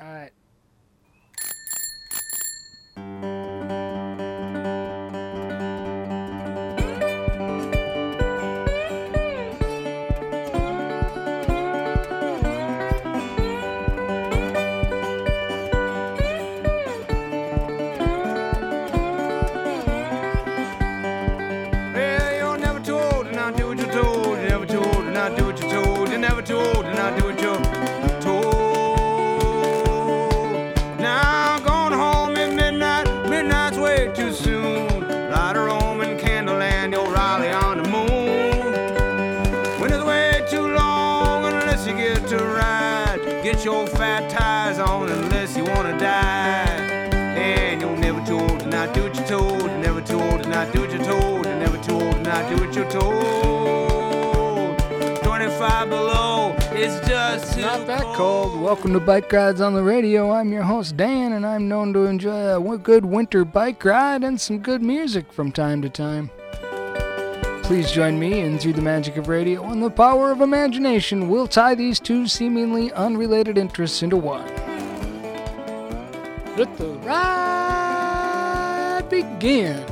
Alright. Well, Welcome to Bike Rides on the Radio. I'm your host, Dan, and I'm known to enjoy a good winter bike ride and some good music from time to time. Please join me and through the magic of radio and the power of imagination, we'll tie these two seemingly unrelated interests into one. Let the ride begin.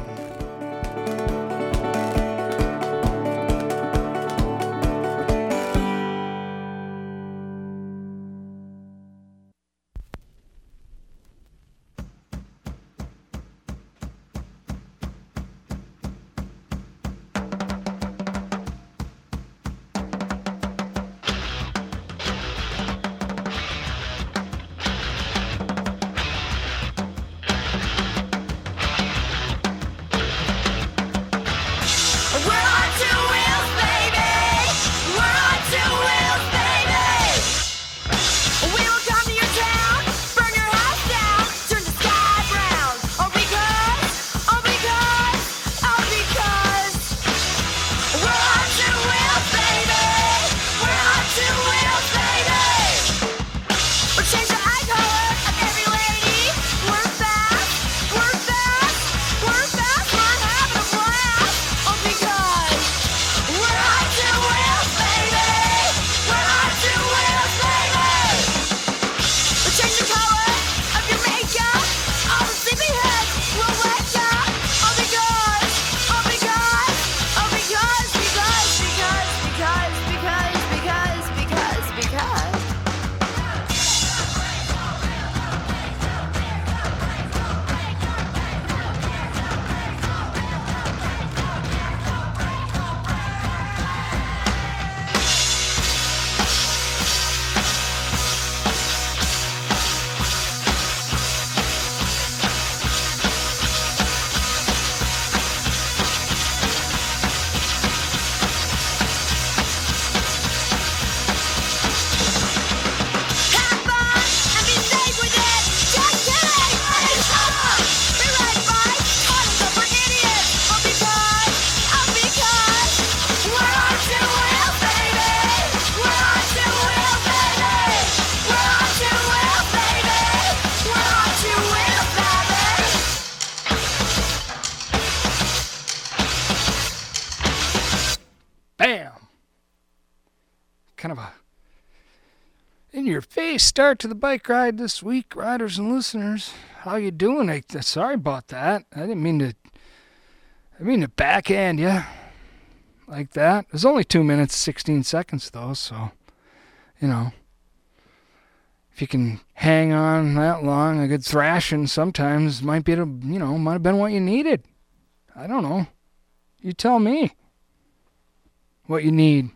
Kind of a in your face start to the bike ride this week, riders and listeners. How you doing? I, sorry about that. I didn't mean to. I mean to backhand you like that. It was only two minutes sixteen seconds though, so you know. If you can hang on that long, a good thrashing sometimes might be, able- you know, might have been what you needed. I don't know. You tell me what you need.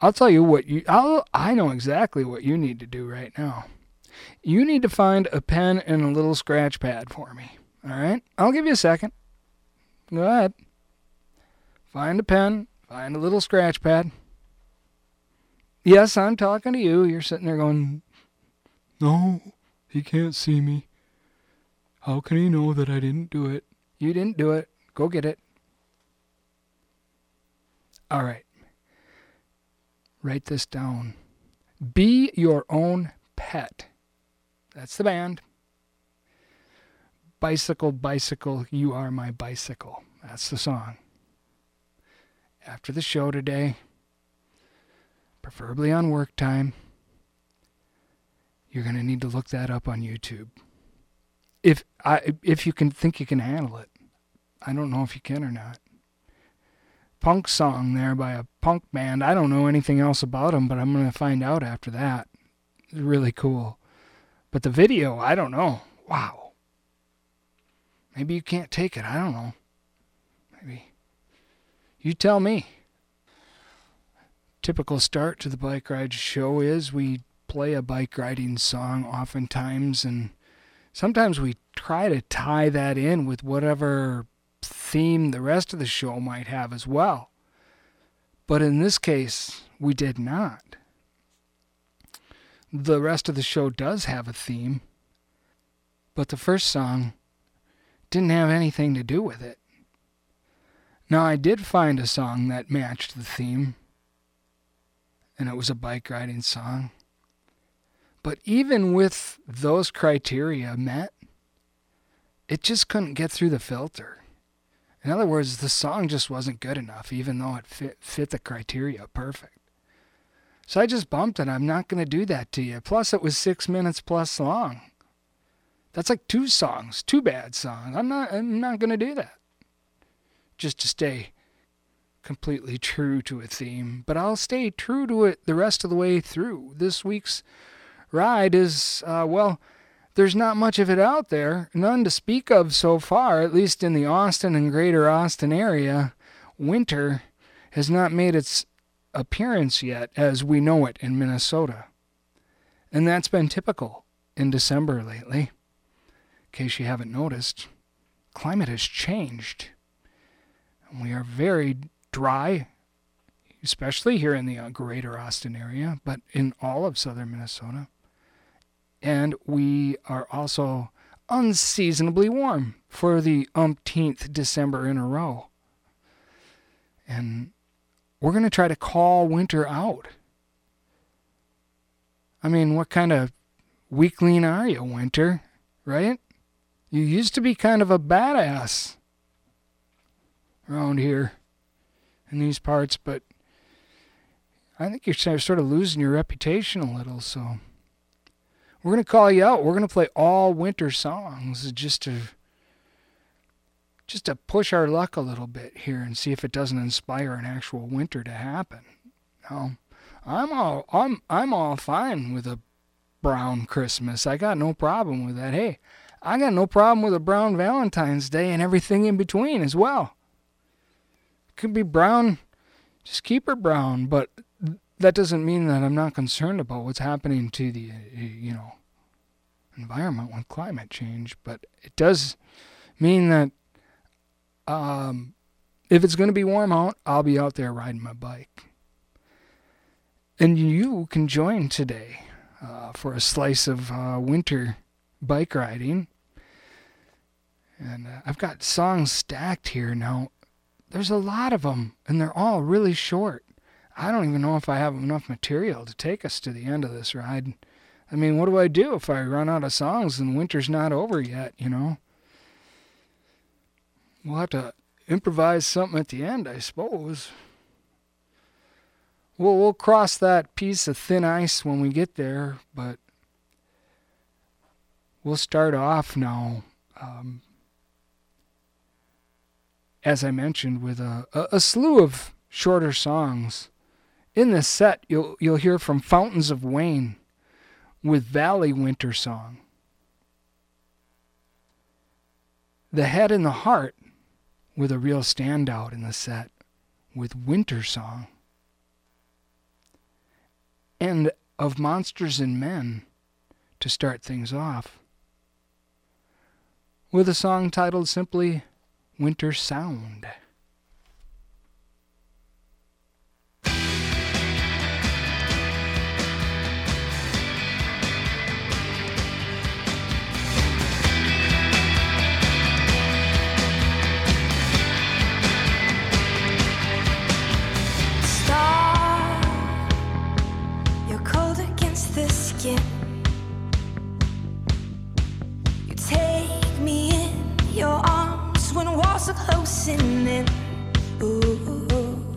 I'll tell you what you I'll, I know exactly what you need to do right now. You need to find a pen and a little scratch pad for me. All right? I'll give you a second. Go ahead. Find a pen, find a little scratch pad. Yes, I'm talking to you. You're sitting there going, "No, he can't see me. How can he know that I didn't do it? You didn't do it. Go get it." All right. Write this down. Be your own pet. That's the band. Bicycle, bicycle, you are my bicycle. That's the song. After the show today, preferably on work time, you're going to need to look that up on YouTube. If I if you can think you can handle it. I don't know if you can or not. Punk song there by a punk band. I don't know anything else about them, but I'm going to find out after that. It's really cool. But the video, I don't know. Wow. Maybe you can't take it. I don't know. Maybe. You tell me. Typical start to the bike ride show is we play a bike riding song oftentimes, and sometimes we try to tie that in with whatever theme the rest of the show might have as well. But in this case, we did not. The rest of the show does have a theme, but the first song didn't have anything to do with it. Now, I did find a song that matched the theme, and it was a bike riding song. But even with those criteria met, it just couldn't get through the filter. In other words, the song just wasn't good enough, even though it fit, fit the criteria perfect. So I just bumped it. I'm not going to do that to you. Plus, it was six minutes plus long. That's like two songs, two bad songs. I'm not. I'm not going to do that. Just to stay completely true to a theme, but I'll stay true to it the rest of the way through. This week's ride is uh, well. There's not much of it out there, none to speak of so far, at least in the Austin and greater Austin area. Winter has not made its appearance yet as we know it in Minnesota. And that's been typical in December lately. In case you haven't noticed, climate has changed. And we are very dry, especially here in the uh, greater Austin area, but in all of southern Minnesota. And we are also unseasonably warm for the umpteenth December in a row. And we're going to try to call winter out. I mean, what kind of weakling are you, winter? Right? You used to be kind of a badass around here in these parts, but I think you're sort of losing your reputation a little, so we're going to call you out. We're going to play all winter songs just to just to push our luck a little bit here and see if it doesn't inspire an actual winter to happen. No, I'm all I'm I'm all fine with a brown Christmas. I got no problem with that. Hey, I got no problem with a brown Valentine's Day and everything in between as well. Could be brown, just keep her brown, but that doesn't mean that I'm not concerned about what's happening to the you know environment with climate change, but it does mean that um, if it's going to be warm out, I'll be out there riding my bike. And you can join today uh, for a slice of uh, winter bike riding. And uh, I've got songs stacked here now. There's a lot of them, and they're all really short. I don't even know if I have enough material to take us to the end of this ride. I mean, what do I do if I run out of songs and winter's not over yet, you know? We'll have to improvise something at the end, I suppose. Well, we'll cross that piece of thin ice when we get there, but we'll start off now, um, as I mentioned, with a, a, a slew of shorter songs. In this set, you'll you'll hear from Fountains of Wayne with Valley Winter Song. The Head and the Heart with a real standout in the set with Winter Song. And of Monsters and Men to start things off with a song titled simply Winter Sound. So close closing in. Ooh.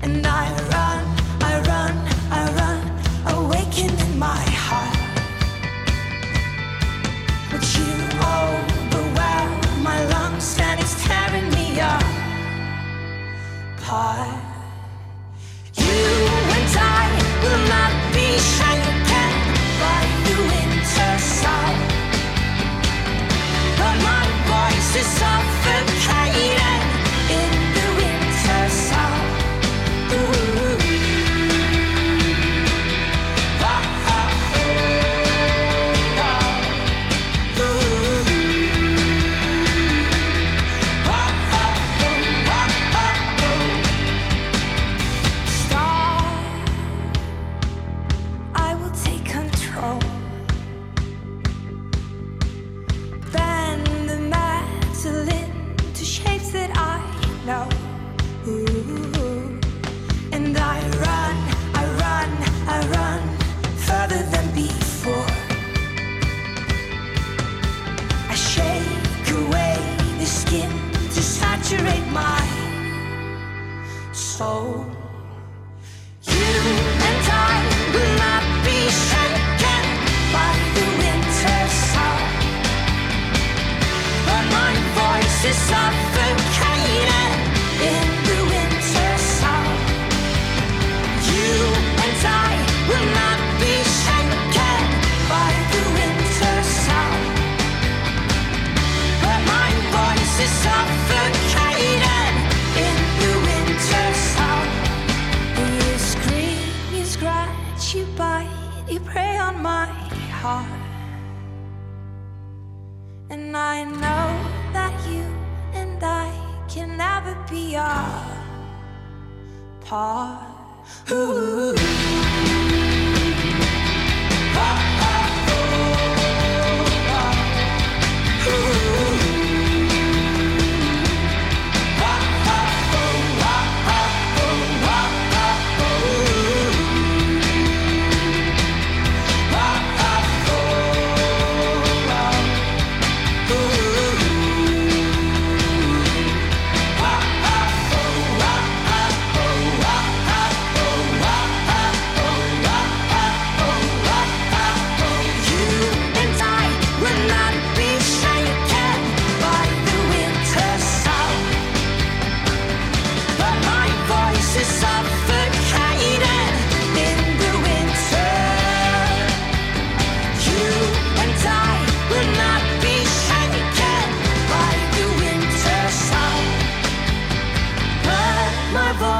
And I run, I run, I run, awakening my heart. But you overwhelm my lungs and it's tearing me apart. You and I will not be shaken. But my voice is soft. soul. Apart. Ooh.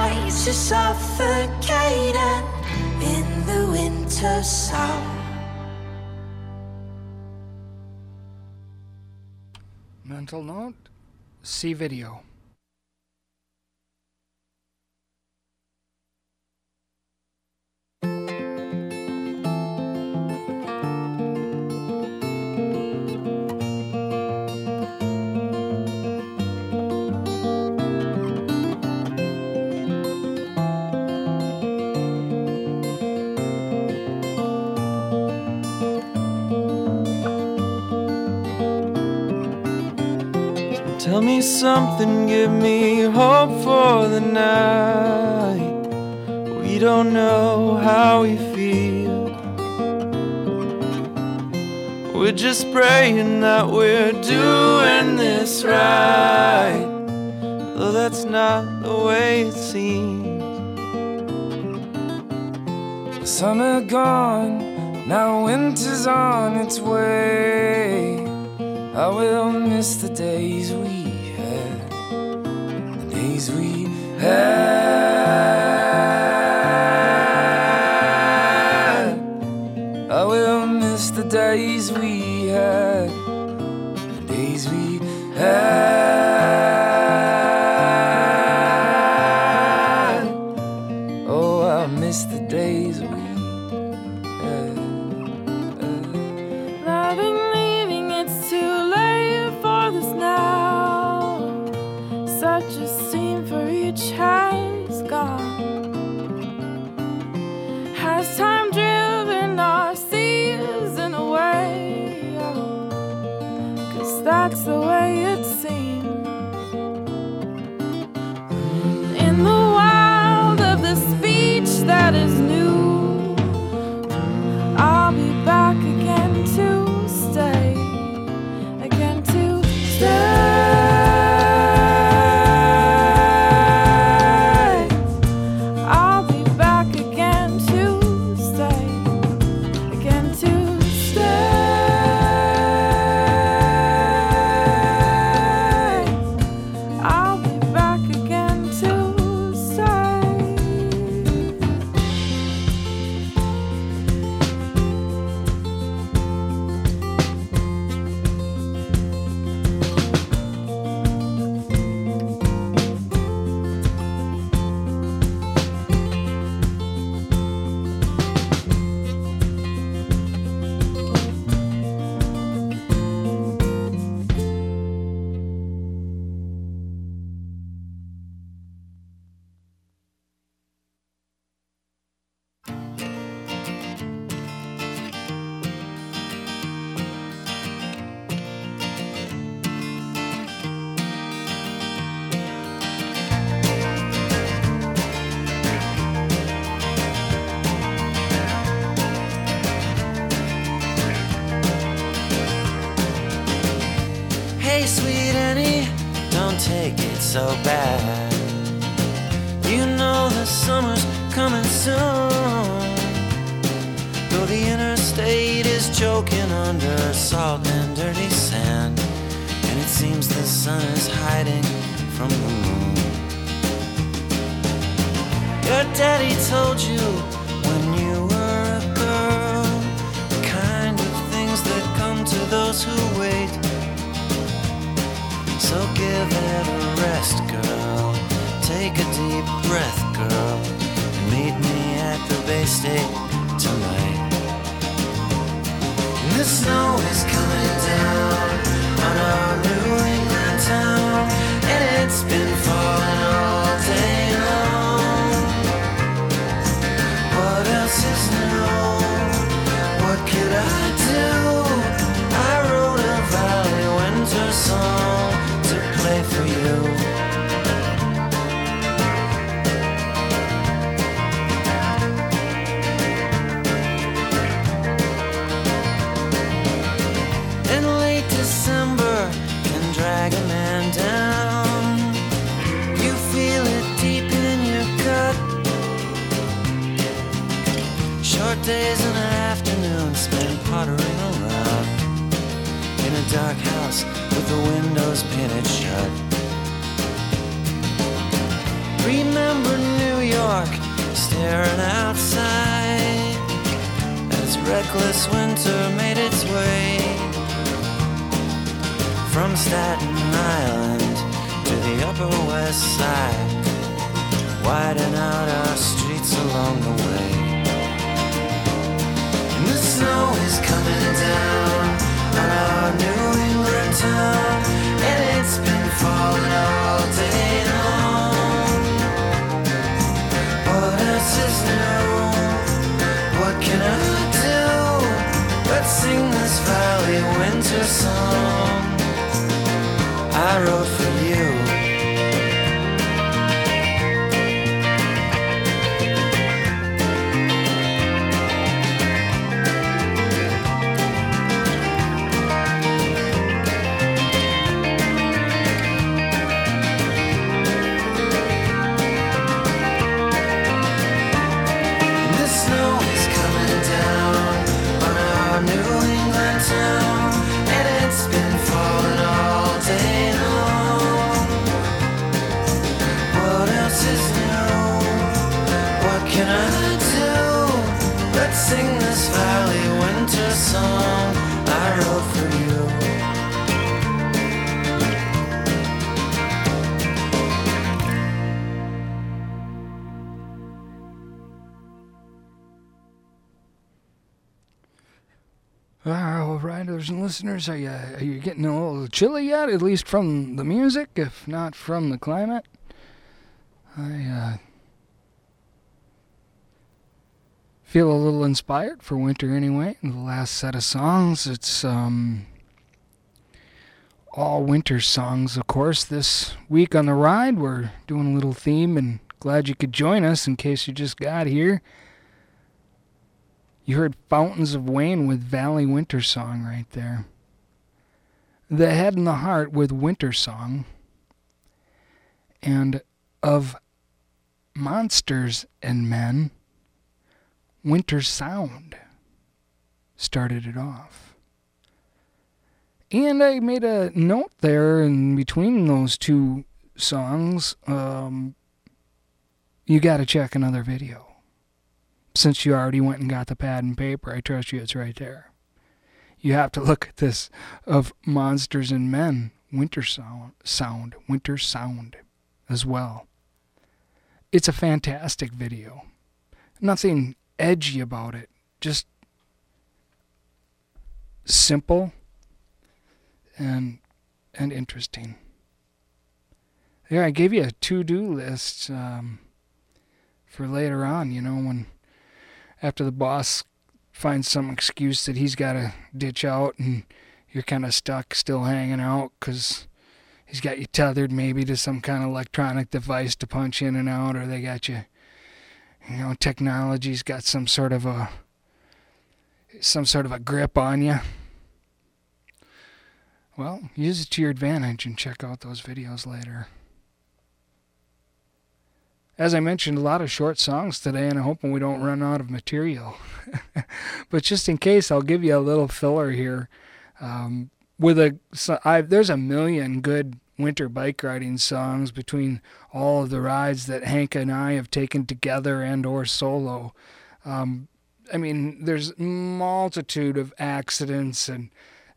Voice is suffocated in the winter sun. Mental note see video. Tell me something, give me hope for the night. We don't know how we feel. We're just praying that we're doing this right. Though that's not the way it seems. Summer gone, now winter's on its way. I will miss the days we had, the days we had. I will miss the days we had, the days we had. Hiding from the moon. Your daddy told you when you were a girl the kind of things that come to those who wait. So give it a rest, girl. Take a deep breath, girl. And meet me at the Bay State tonight. The snow is coming down on our New and it's the windows painted shut. Remember New York staring outside as reckless winter made its way from Staten Island to the Upper West Side, widen out our streets along the way. And the snow is coming down on our New England town, and it's been falling all day long. What else is new? What can I do but sing this Valley Winter song I wrote are you are you getting a little chilly yet? At least from the music, if not from the climate. I uh, feel a little inspired for winter anyway. In the last set of songs, it's um, all winter songs, of course. This week on the ride, we're doing a little theme, and glad you could join us. In case you just got here. You heard Fountains of Wayne with Valley Winter Song right there. The Head and the Heart with Winter Song. And of Monsters and Men, Winter Sound started it off. And I made a note there in between those two songs. Um, you got to check another video since you already went and got the pad and paper, I trust you, it's right there. You have to look at this of Monsters and Men, Winter Sound, sound Winter Sound as well. It's a fantastic video. Nothing edgy about it, just simple and and interesting. There, I gave you a to-do list um, for later on. You know when after the boss finds some excuse that he's got to ditch out and you're kind of stuck still hanging out because he's got you tethered maybe to some kind of electronic device to punch in and out or they got you you know technology's got some sort of a some sort of a grip on you well, use it to your advantage and check out those videos later. As I mentioned, a lot of short songs today, and I'm hoping we don't run out of material. but just in case, I'll give you a little filler here. Um, with a, so there's a million good winter bike riding songs between all of the rides that Hank and I have taken together and or solo. Um, I mean, there's multitude of accidents and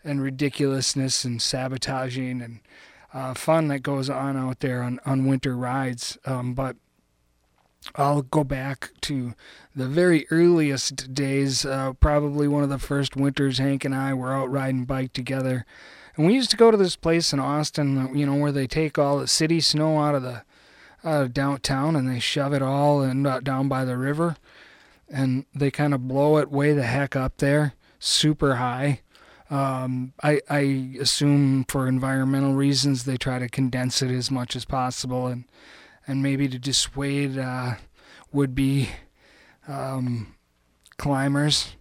and ridiculousness and sabotaging and uh, fun that goes on out there on, on winter rides. Um, but I'll go back to the very earliest days, uh, probably one of the first winters Hank and I were out riding bike together. And we used to go to this place in Austin, you know, where they take all the city snow out of the out of downtown and they shove it all and uh, down by the river, and they kind of blow it way the heck up there, super high. Um, I, I assume for environmental reasons they try to condense it as much as possible and and maybe to dissuade uh, would be um, climbers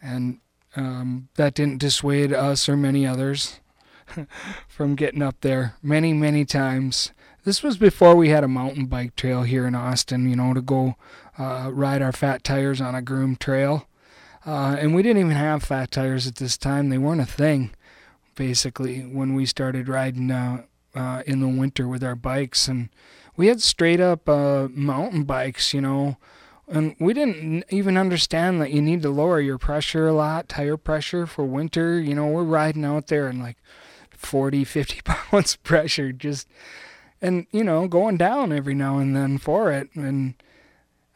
and um, that didn't dissuade us or many others from getting up there many many times this was before we had a mountain bike trail here in austin you know to go uh, ride our fat tires on a groomed trail uh, and we didn't even have fat tires at this time. They weren't a thing, basically, when we started riding uh, uh, in the winter with our bikes. And we had straight up uh, mountain bikes, you know. And we didn't even understand that you need to lower your pressure a lot, tire pressure for winter. You know, we're riding out there in like 40, 50 pounds pressure, just, and, you know, going down every now and then for it. And,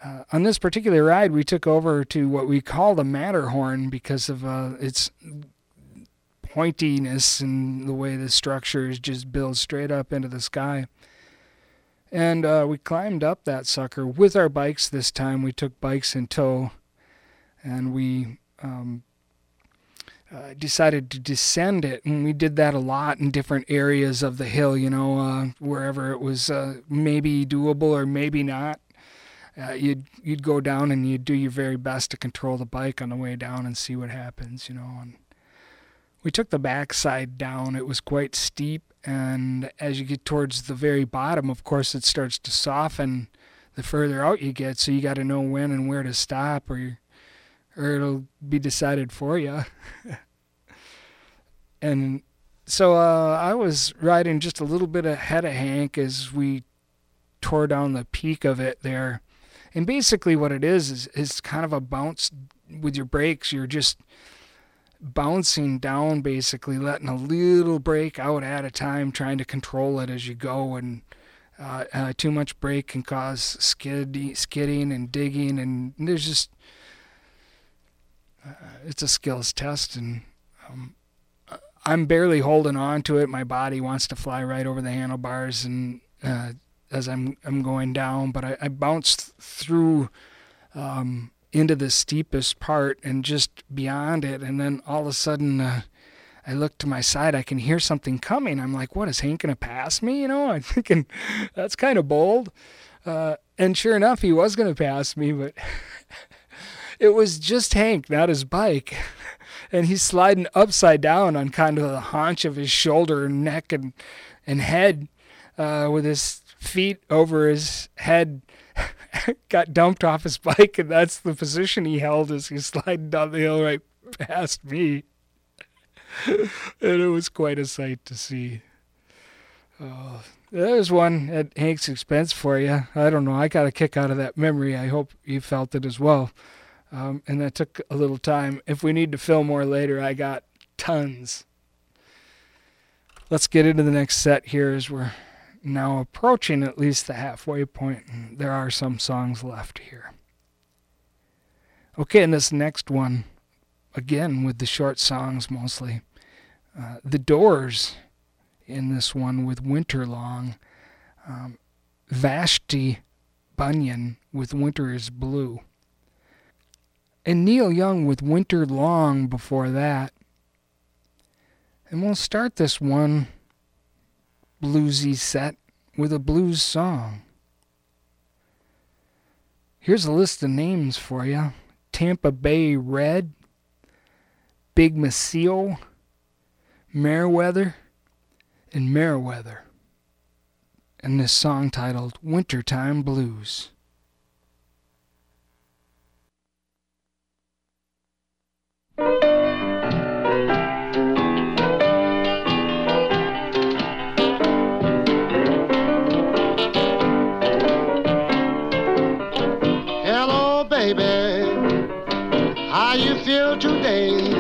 uh, on this particular ride, we took over to what we call the Matterhorn because of uh, its pointiness and the way the structure is just built straight up into the sky. And uh, we climbed up that sucker with our bikes this time. We took bikes in tow and we um, uh, decided to descend it. And we did that a lot in different areas of the hill, you know, uh, wherever it was uh, maybe doable or maybe not uh, you'd you'd go down and you'd do your very best to control the bike on the way down and see what happens, you know. And we took the backside down. It was quite steep, and as you get towards the very bottom, of course, it starts to soften the further out you get. So you got to know when and where to stop, or or it'll be decided for you. and so uh, I was riding just a little bit ahead of Hank as we tore down the peak of it there and basically, what it is is is kind of a bounce with your brakes. You're just bouncing down, basically letting a little brake out at a time, trying to control it as you go. And uh, uh, too much brake can cause skid, skidding and digging, and there's just uh, it's a skills test, and um, I'm barely holding on to it. My body wants to fly right over the handlebars, and uh, as I'm I'm going down, but I, I bounced through um, into the steepest part and just beyond it, and then all of a sudden uh, I look to my side. I can hear something coming. I'm like, "What is Hank gonna pass me?" You know, I'm thinking that's kind of bold. Uh, and sure enough, he was gonna pass me, but it was just Hank, not his bike. And he's sliding upside down on kind of the haunch of his shoulder and neck and and head uh, with his feet over his head got dumped off his bike, and that's the position he held as he slid down the hill right past me. and it was quite a sight to see. Oh, there's one at Hank's expense for you. I don't know. I got a kick out of that memory. I hope you felt it as well. Um, and that took a little time. If we need to fill more later, I got tons. Let's get into the next set here as we're now approaching at least the halfway point, there are some songs left here. Okay, and this next one, again with the short songs mostly. Uh, the Doors in this one with Winter Long. Um, Vashti Bunyan with Winter is Blue. And Neil Young with Winter Long before that. And we'll start this one bluesy set with a blues song. Here's a list of names for you Tampa Bay Red, Big Maceo, Merriweather and Merriweather, and this song titled Wintertime Blues. Today?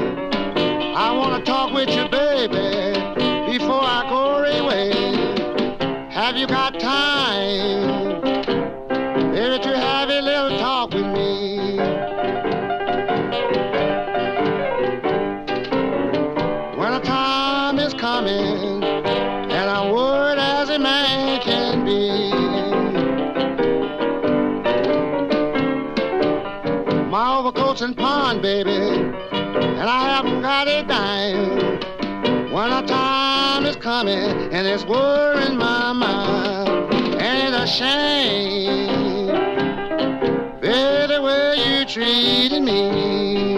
Shame, baby, the way you treated me.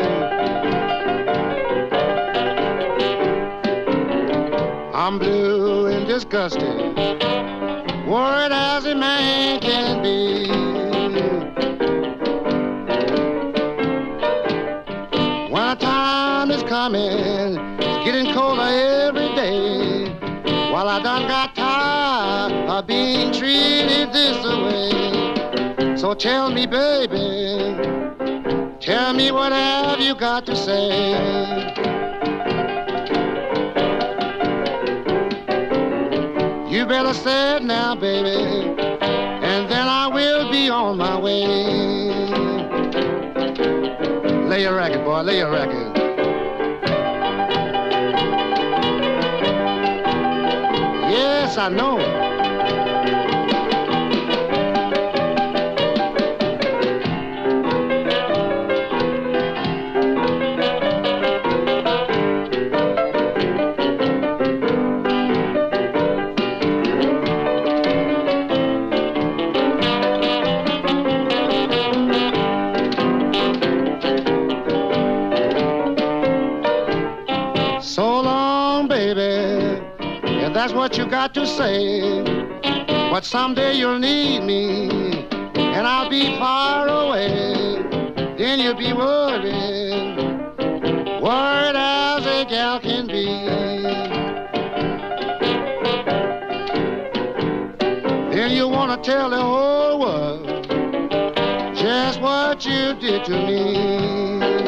I'm blue and disgusted, worried as a man can be. When time is coming, treated this way. So tell me, baby, tell me what have you got to say? You better say it now, baby, and then I will be on my way. Lay your record, boy, lay your record. Yes, I know. What you got to say. But someday you'll need me, and I'll be far away. Then you'll be worried, worried as a gal can be. Then you want to tell the whole world just what you did to me.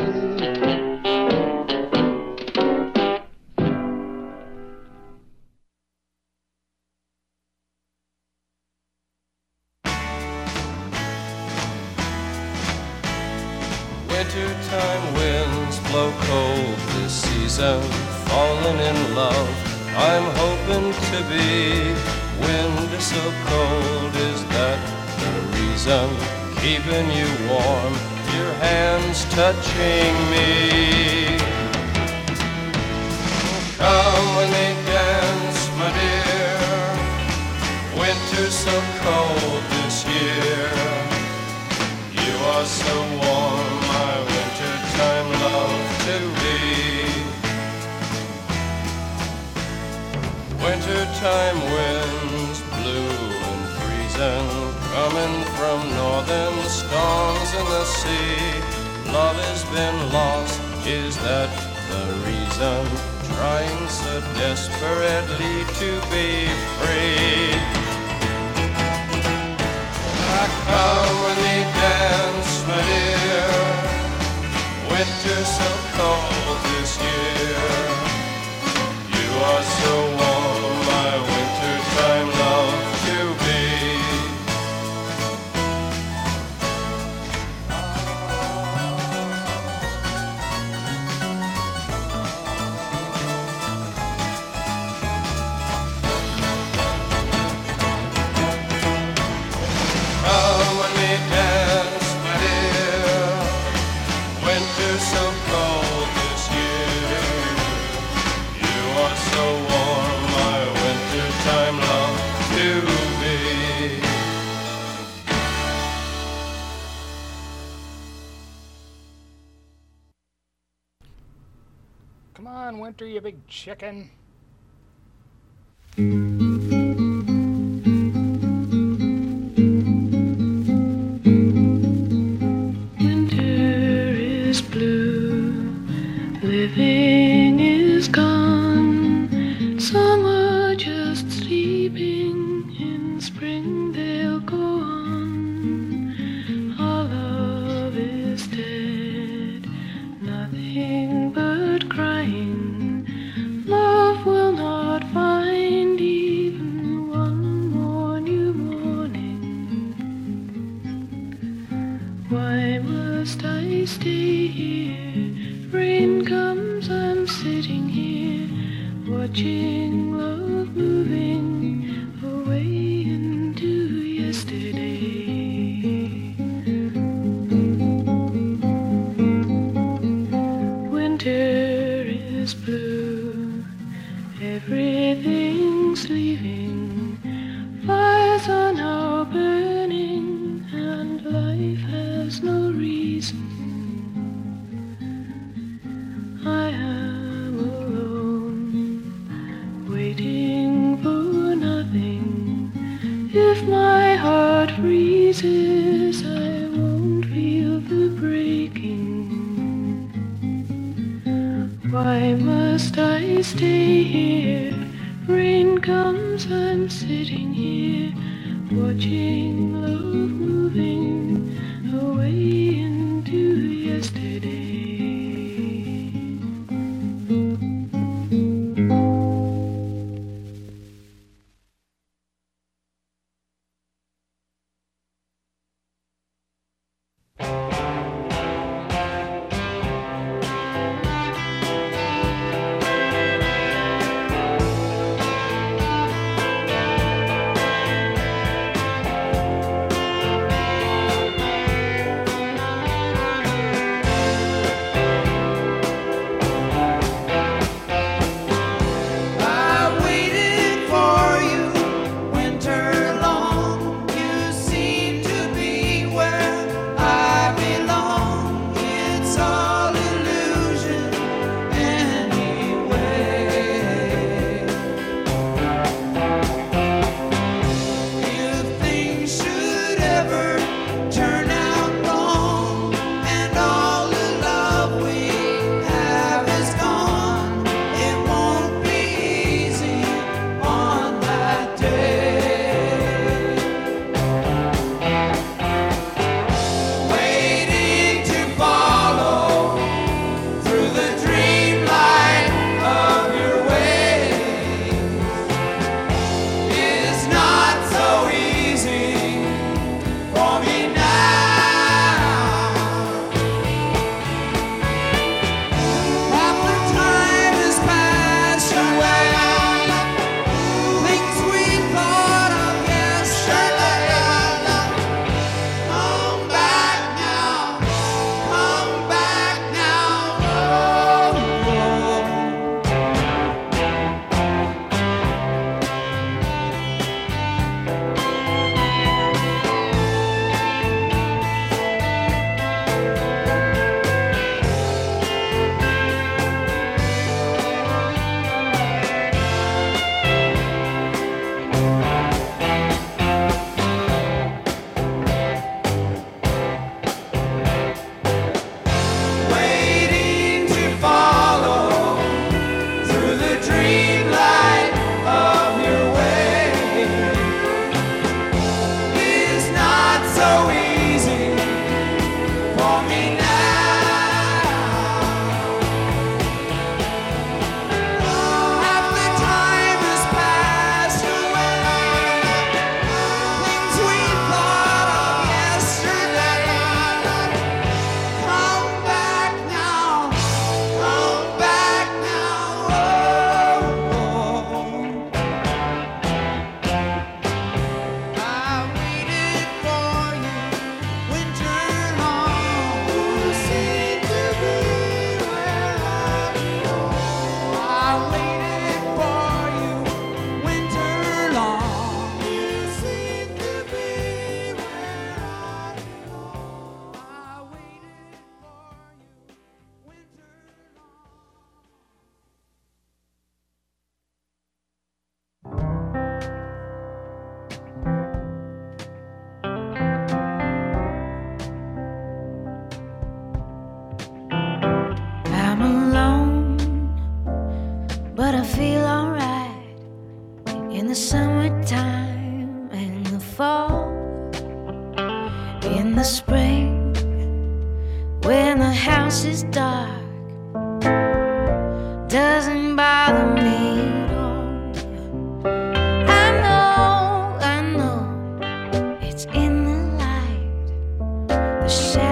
This season, falling in love. I'm hoping to be. Wind is so cold, is that the reason? Keeping you warm, your hands touching me. Come when they dance, my dear. Winter's so cold this year. You are so warm, my wintertime love to be. Wintertime winds blue and freezing, coming from northern storms in the sea. Love has been lost, is that the reason? Trying so desperately to be free. I come when they dance, my dear. Winter so cold this year. You are so warm, Winter, you big chicken. Light.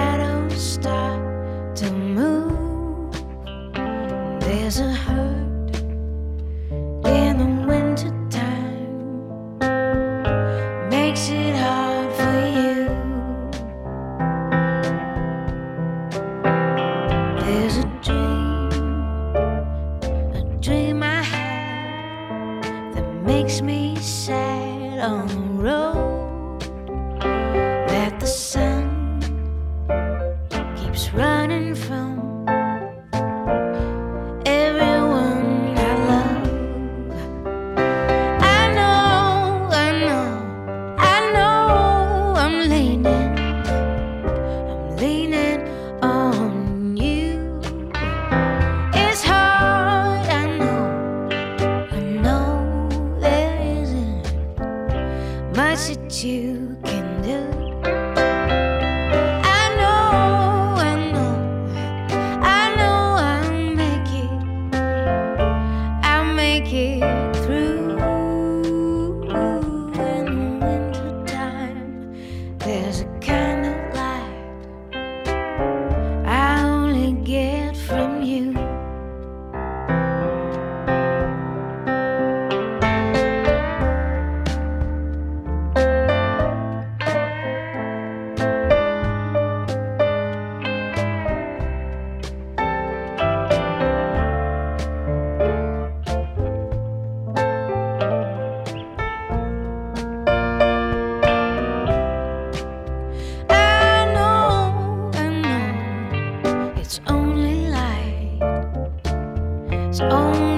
It's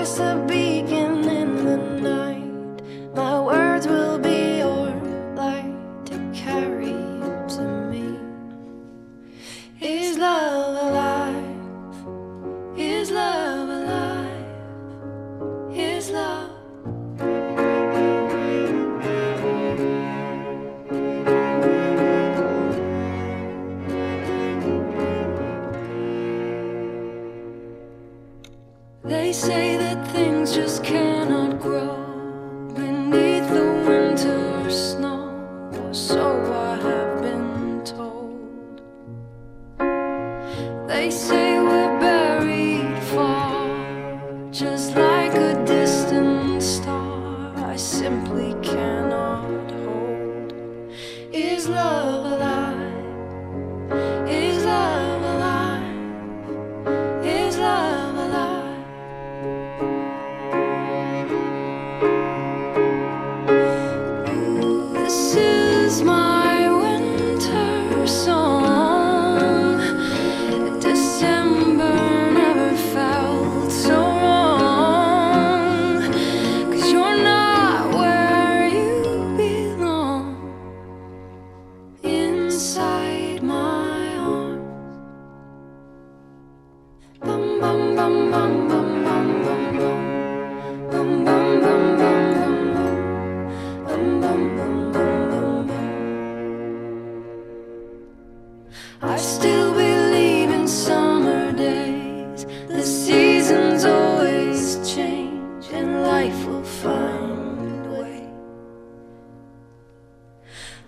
My voice a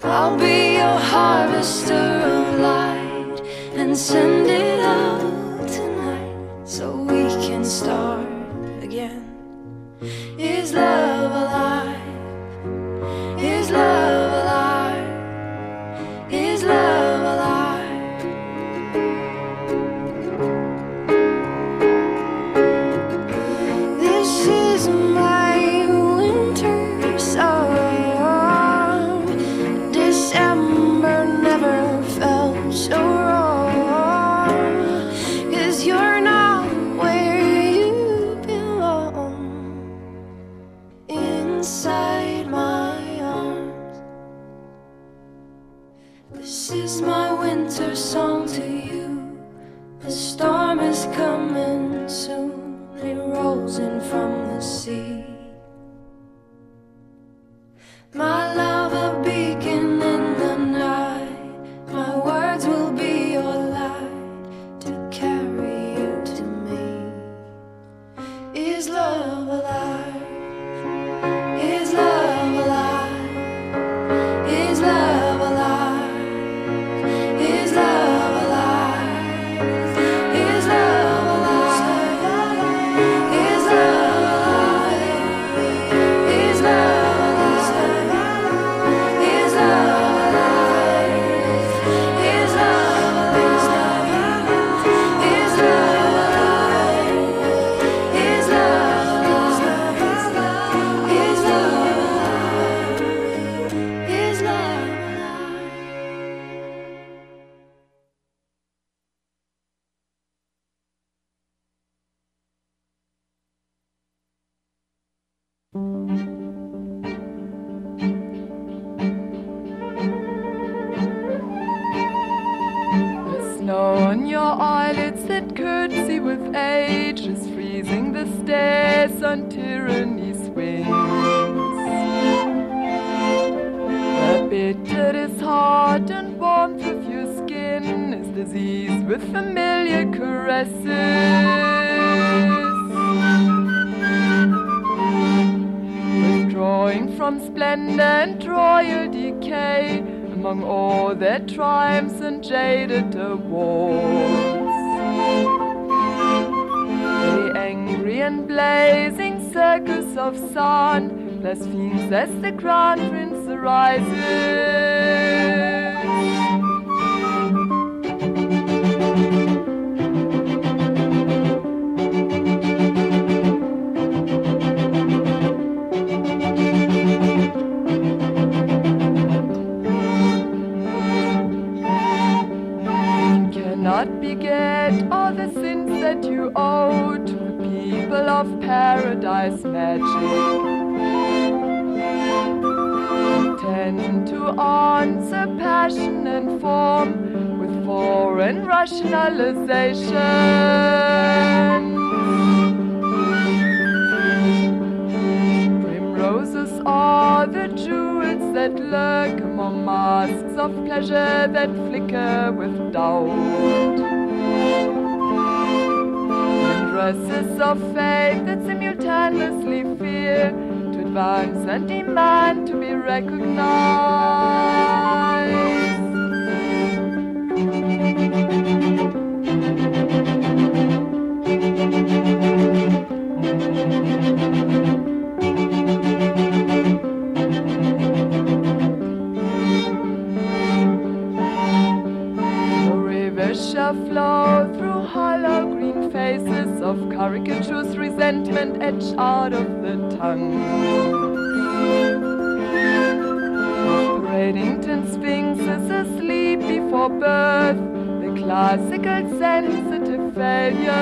I'll be your harvester of light and send it out tonight so we can start again. The snow on your eyelids that curtsy with age is freezing the stairs on tyranny's wings. The bitter is hot and warmth of your skin is diseased with familiar caresses. From splendor and royal decay among all their triumphs and jaded awards. The angry and blazing circus of sun blasphemes as the crown prince arises. Advance and demand to be recognized. The river shall flow through hollow green faces of caricatures, resentment etched out of the tongue. Braddington Sphinx is asleep before birth, the classical sensitive failures.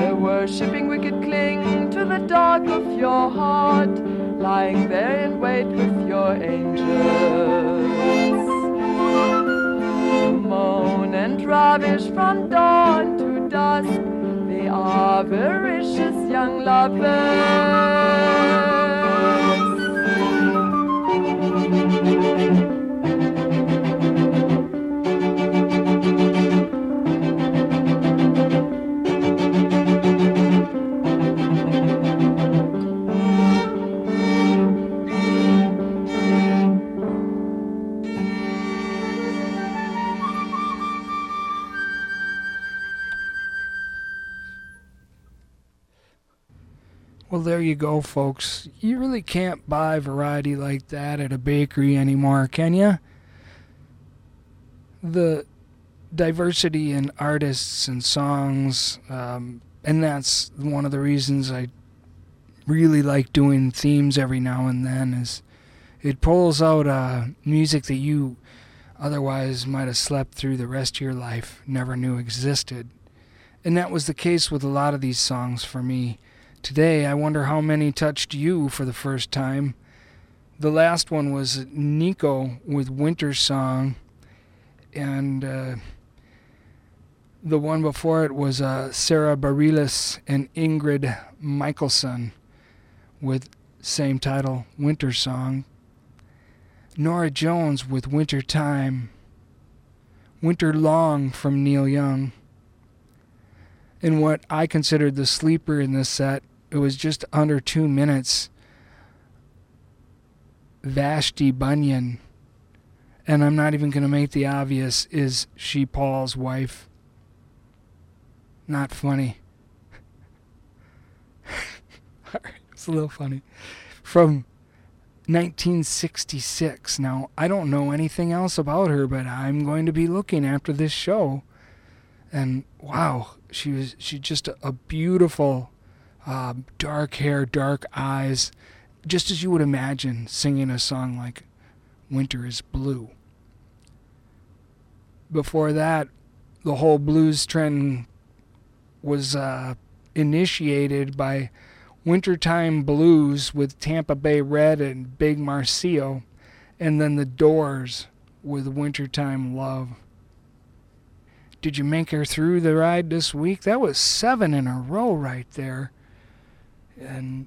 The worshipping wicked cling to the dark of your heart, lying there in wait with your angels. The lavish from dawn to dusk. They are avaricious young lovers. You go, folks. You really can't buy variety like that at a bakery anymore, can you? The diversity in artists and songs, um, and that's one of the reasons I really like doing themes every now and then. Is it pulls out uh, music that you otherwise might have slept through the rest of your life, never knew existed. And that was the case with a lot of these songs for me. Today, I wonder how many touched you for the first time. The last one was Nico with Winter Song, and uh, the one before it was uh, Sara Bareilles and Ingrid Michaelson with same title, Winter Song. Norah Jones with Winter Time. Winter Long from Neil Young. And what I considered the sleeper in this set, it was just under two minutes. Vashti Bunyan, and I'm not even going to make the obvious, is she Paul's wife? Not funny. It's a little funny. From 1966. Now, I don't know anything else about her, but I'm going to be looking after this show. And wow, she was she just a, a beautiful uh, dark hair, dark eyes, just as you would imagine singing a song like Winter is Blue. Before that, the whole blues trend was uh, initiated by Wintertime Blues with Tampa Bay Red and Big Maceo, and then the Doors with Wintertime Love. Did you make her through the ride this week? That was seven in a row right there. And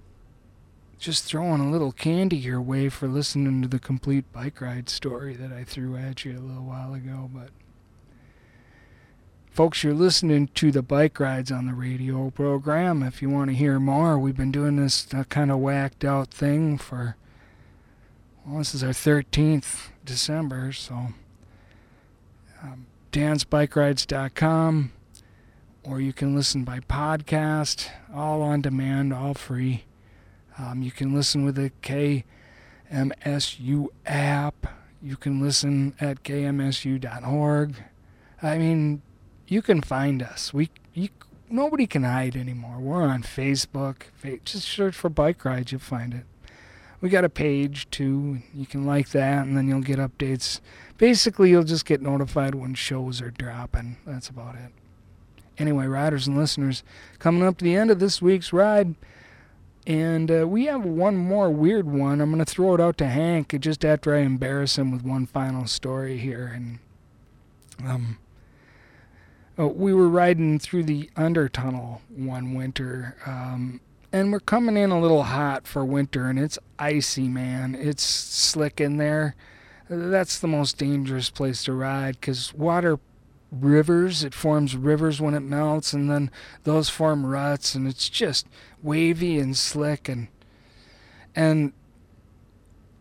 just throwing a little candy your way for listening to the complete bike ride story that I threw at you a little while ago. But, folks, you're listening to the bike rides on the radio program. If you want to hear more, we've been doing this uh, kind of whacked out thing for, well, this is our 13th December, so. Um, or you can listen by podcast, all on demand, all free. Um, you can listen with the KMSU app. You can listen at kmsu.org. I mean, you can find us. We you, nobody can hide anymore. We're on Facebook. Just search for bike rides, you'll find it. We got a page too. You can like that, and then you'll get updates. Basically, you'll just get notified when shows are dropping. That's about it. Anyway, riders and listeners, coming up to the end of this week's ride, and uh, we have one more weird one. I'm going to throw it out to Hank just after I embarrass him with one final story here. And um, oh, we were riding through the under tunnel one winter, um, and we're coming in a little hot for winter, and it's icy, man. It's slick in there. That's the most dangerous place to ride because water rivers. It forms rivers when it melts, and then those form ruts, and it's just wavy and slick. And and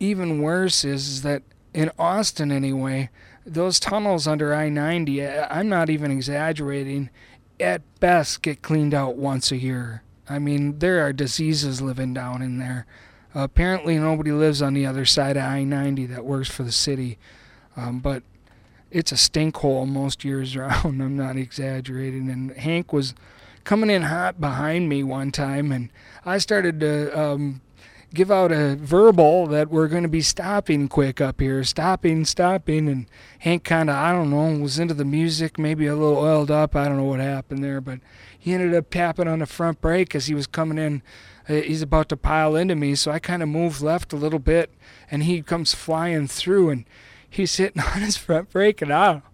even worse is, is that in Austin, anyway, those tunnels under I-90, I'm not even exaggerating, at best get cleaned out once a year. I mean, there are diseases living down in there. Apparently, nobody lives on the other side of I-90 that works for the city, um, but it's a stink hole most years round. I'm not exaggerating. And Hank was coming in hot behind me one time, and I started to um, give out a verbal that we're going to be stopping quick up here, stopping, stopping. And Hank kind of, I don't know, was into the music, maybe a little oiled up. I don't know what happened there, but he ended up tapping on the front brake as he was coming in. Uh, he's about to pile into me, so I kind of moved left a little bit, and he comes flying through and he's sitting on his front brake, and I don't,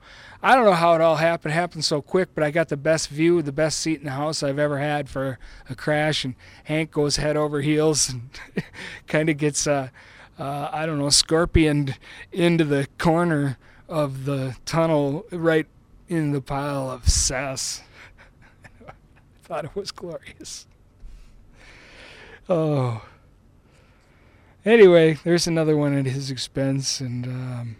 I don't know how it all happened. It happened so quick, but I got the best view, the best seat in the house I've ever had for a crash. And Hank goes head over heels and kind of gets, uh, uh, I don't know, scorpioned into the corner of the tunnel right in the pile of cess. I thought it was glorious. Oh. Anyway, there's another one at his expense, and um,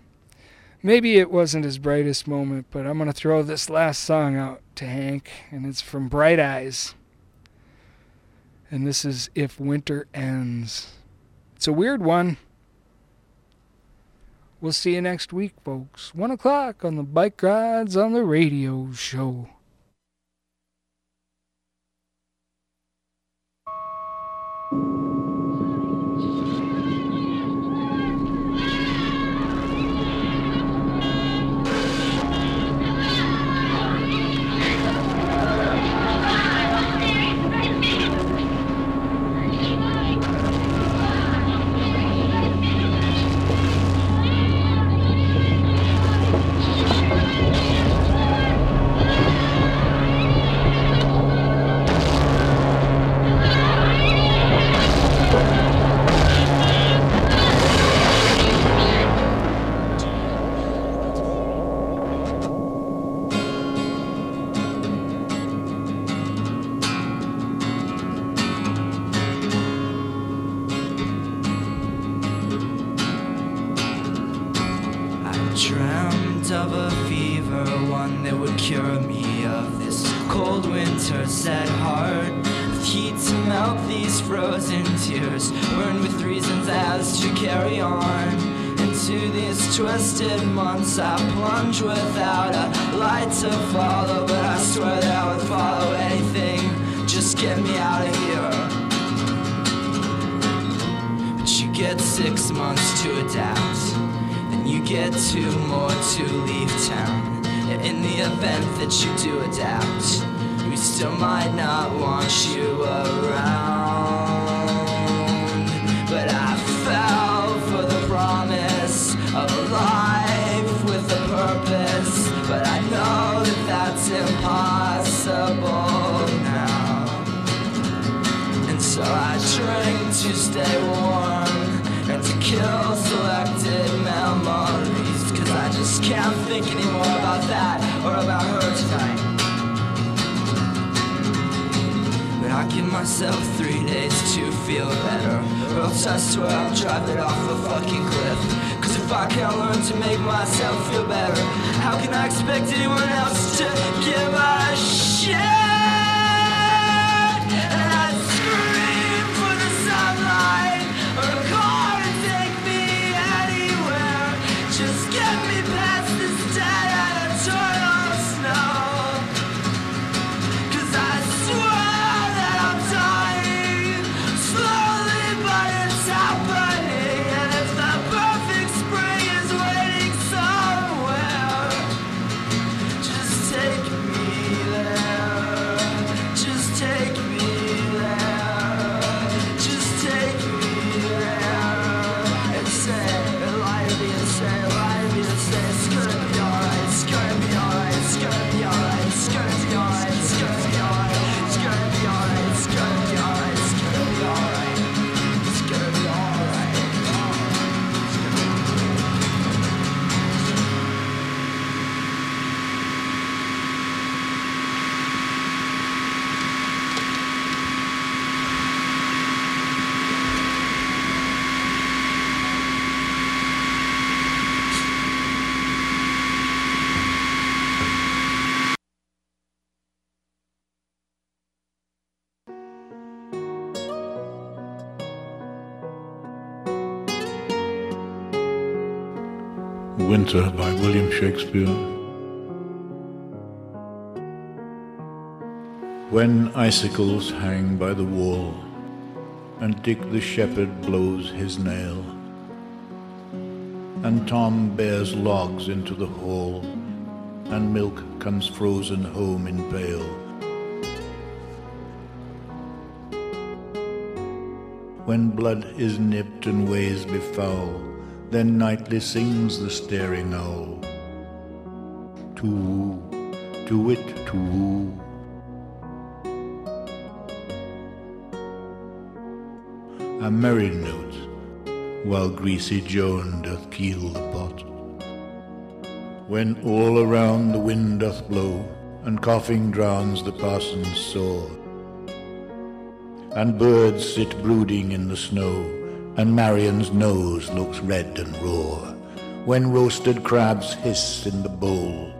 maybe it wasn't his brightest moment, but I'm going to throw this last song out to Hank, and it's from Bright Eyes. And this is If Winter Ends. It's a weird one. We'll see you next week, folks. One o'clock on the Bike Rides on the Radio show. These twisted months, I plunge without a light to follow, but I swear that I would follow anything. Just get me out of here. But you get six months to adapt. Then you get two more to leave town. And in the event that you do adapt, we still might not want you around. Stay warm and to kill selected memories. Cause I just can't think anymore about that or about her tonight. But I give myself three days to feel better. Or else I swear I'll drive it off a fucking cliff. Cause if I can't learn to make myself feel better, how can I expect anyone else to give a shit? Winter by William Shakespeare. When icicles hang by the wall, and Dick the shepherd blows his nail, and Tom bears logs into the hall, and milk comes frozen home in pail. When blood is nipped and ways befoul, Then nightly sings the staring owl. To woo, to wit, to woo. A merry note, while greasy Joan doth keel the pot. When all around the wind doth blow, and coughing drowns the parson's saw, and birds sit brooding in the snow, and Marion's nose looks red and raw. When roasted crabs hiss in the bowl,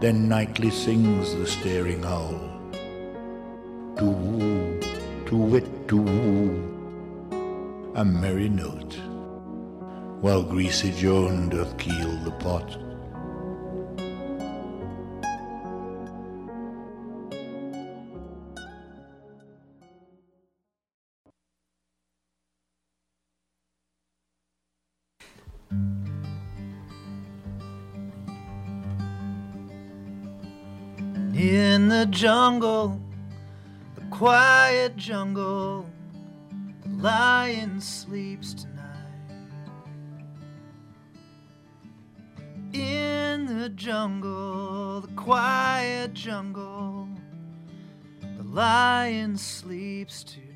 then nightly sings the staring owl. To woo, to wit, to woo, a merry note, while greasy Joan doth keel the pot. Jungle, the quiet jungle, the lion sleeps tonight. In the jungle, the quiet jungle, the lion sleeps tonight.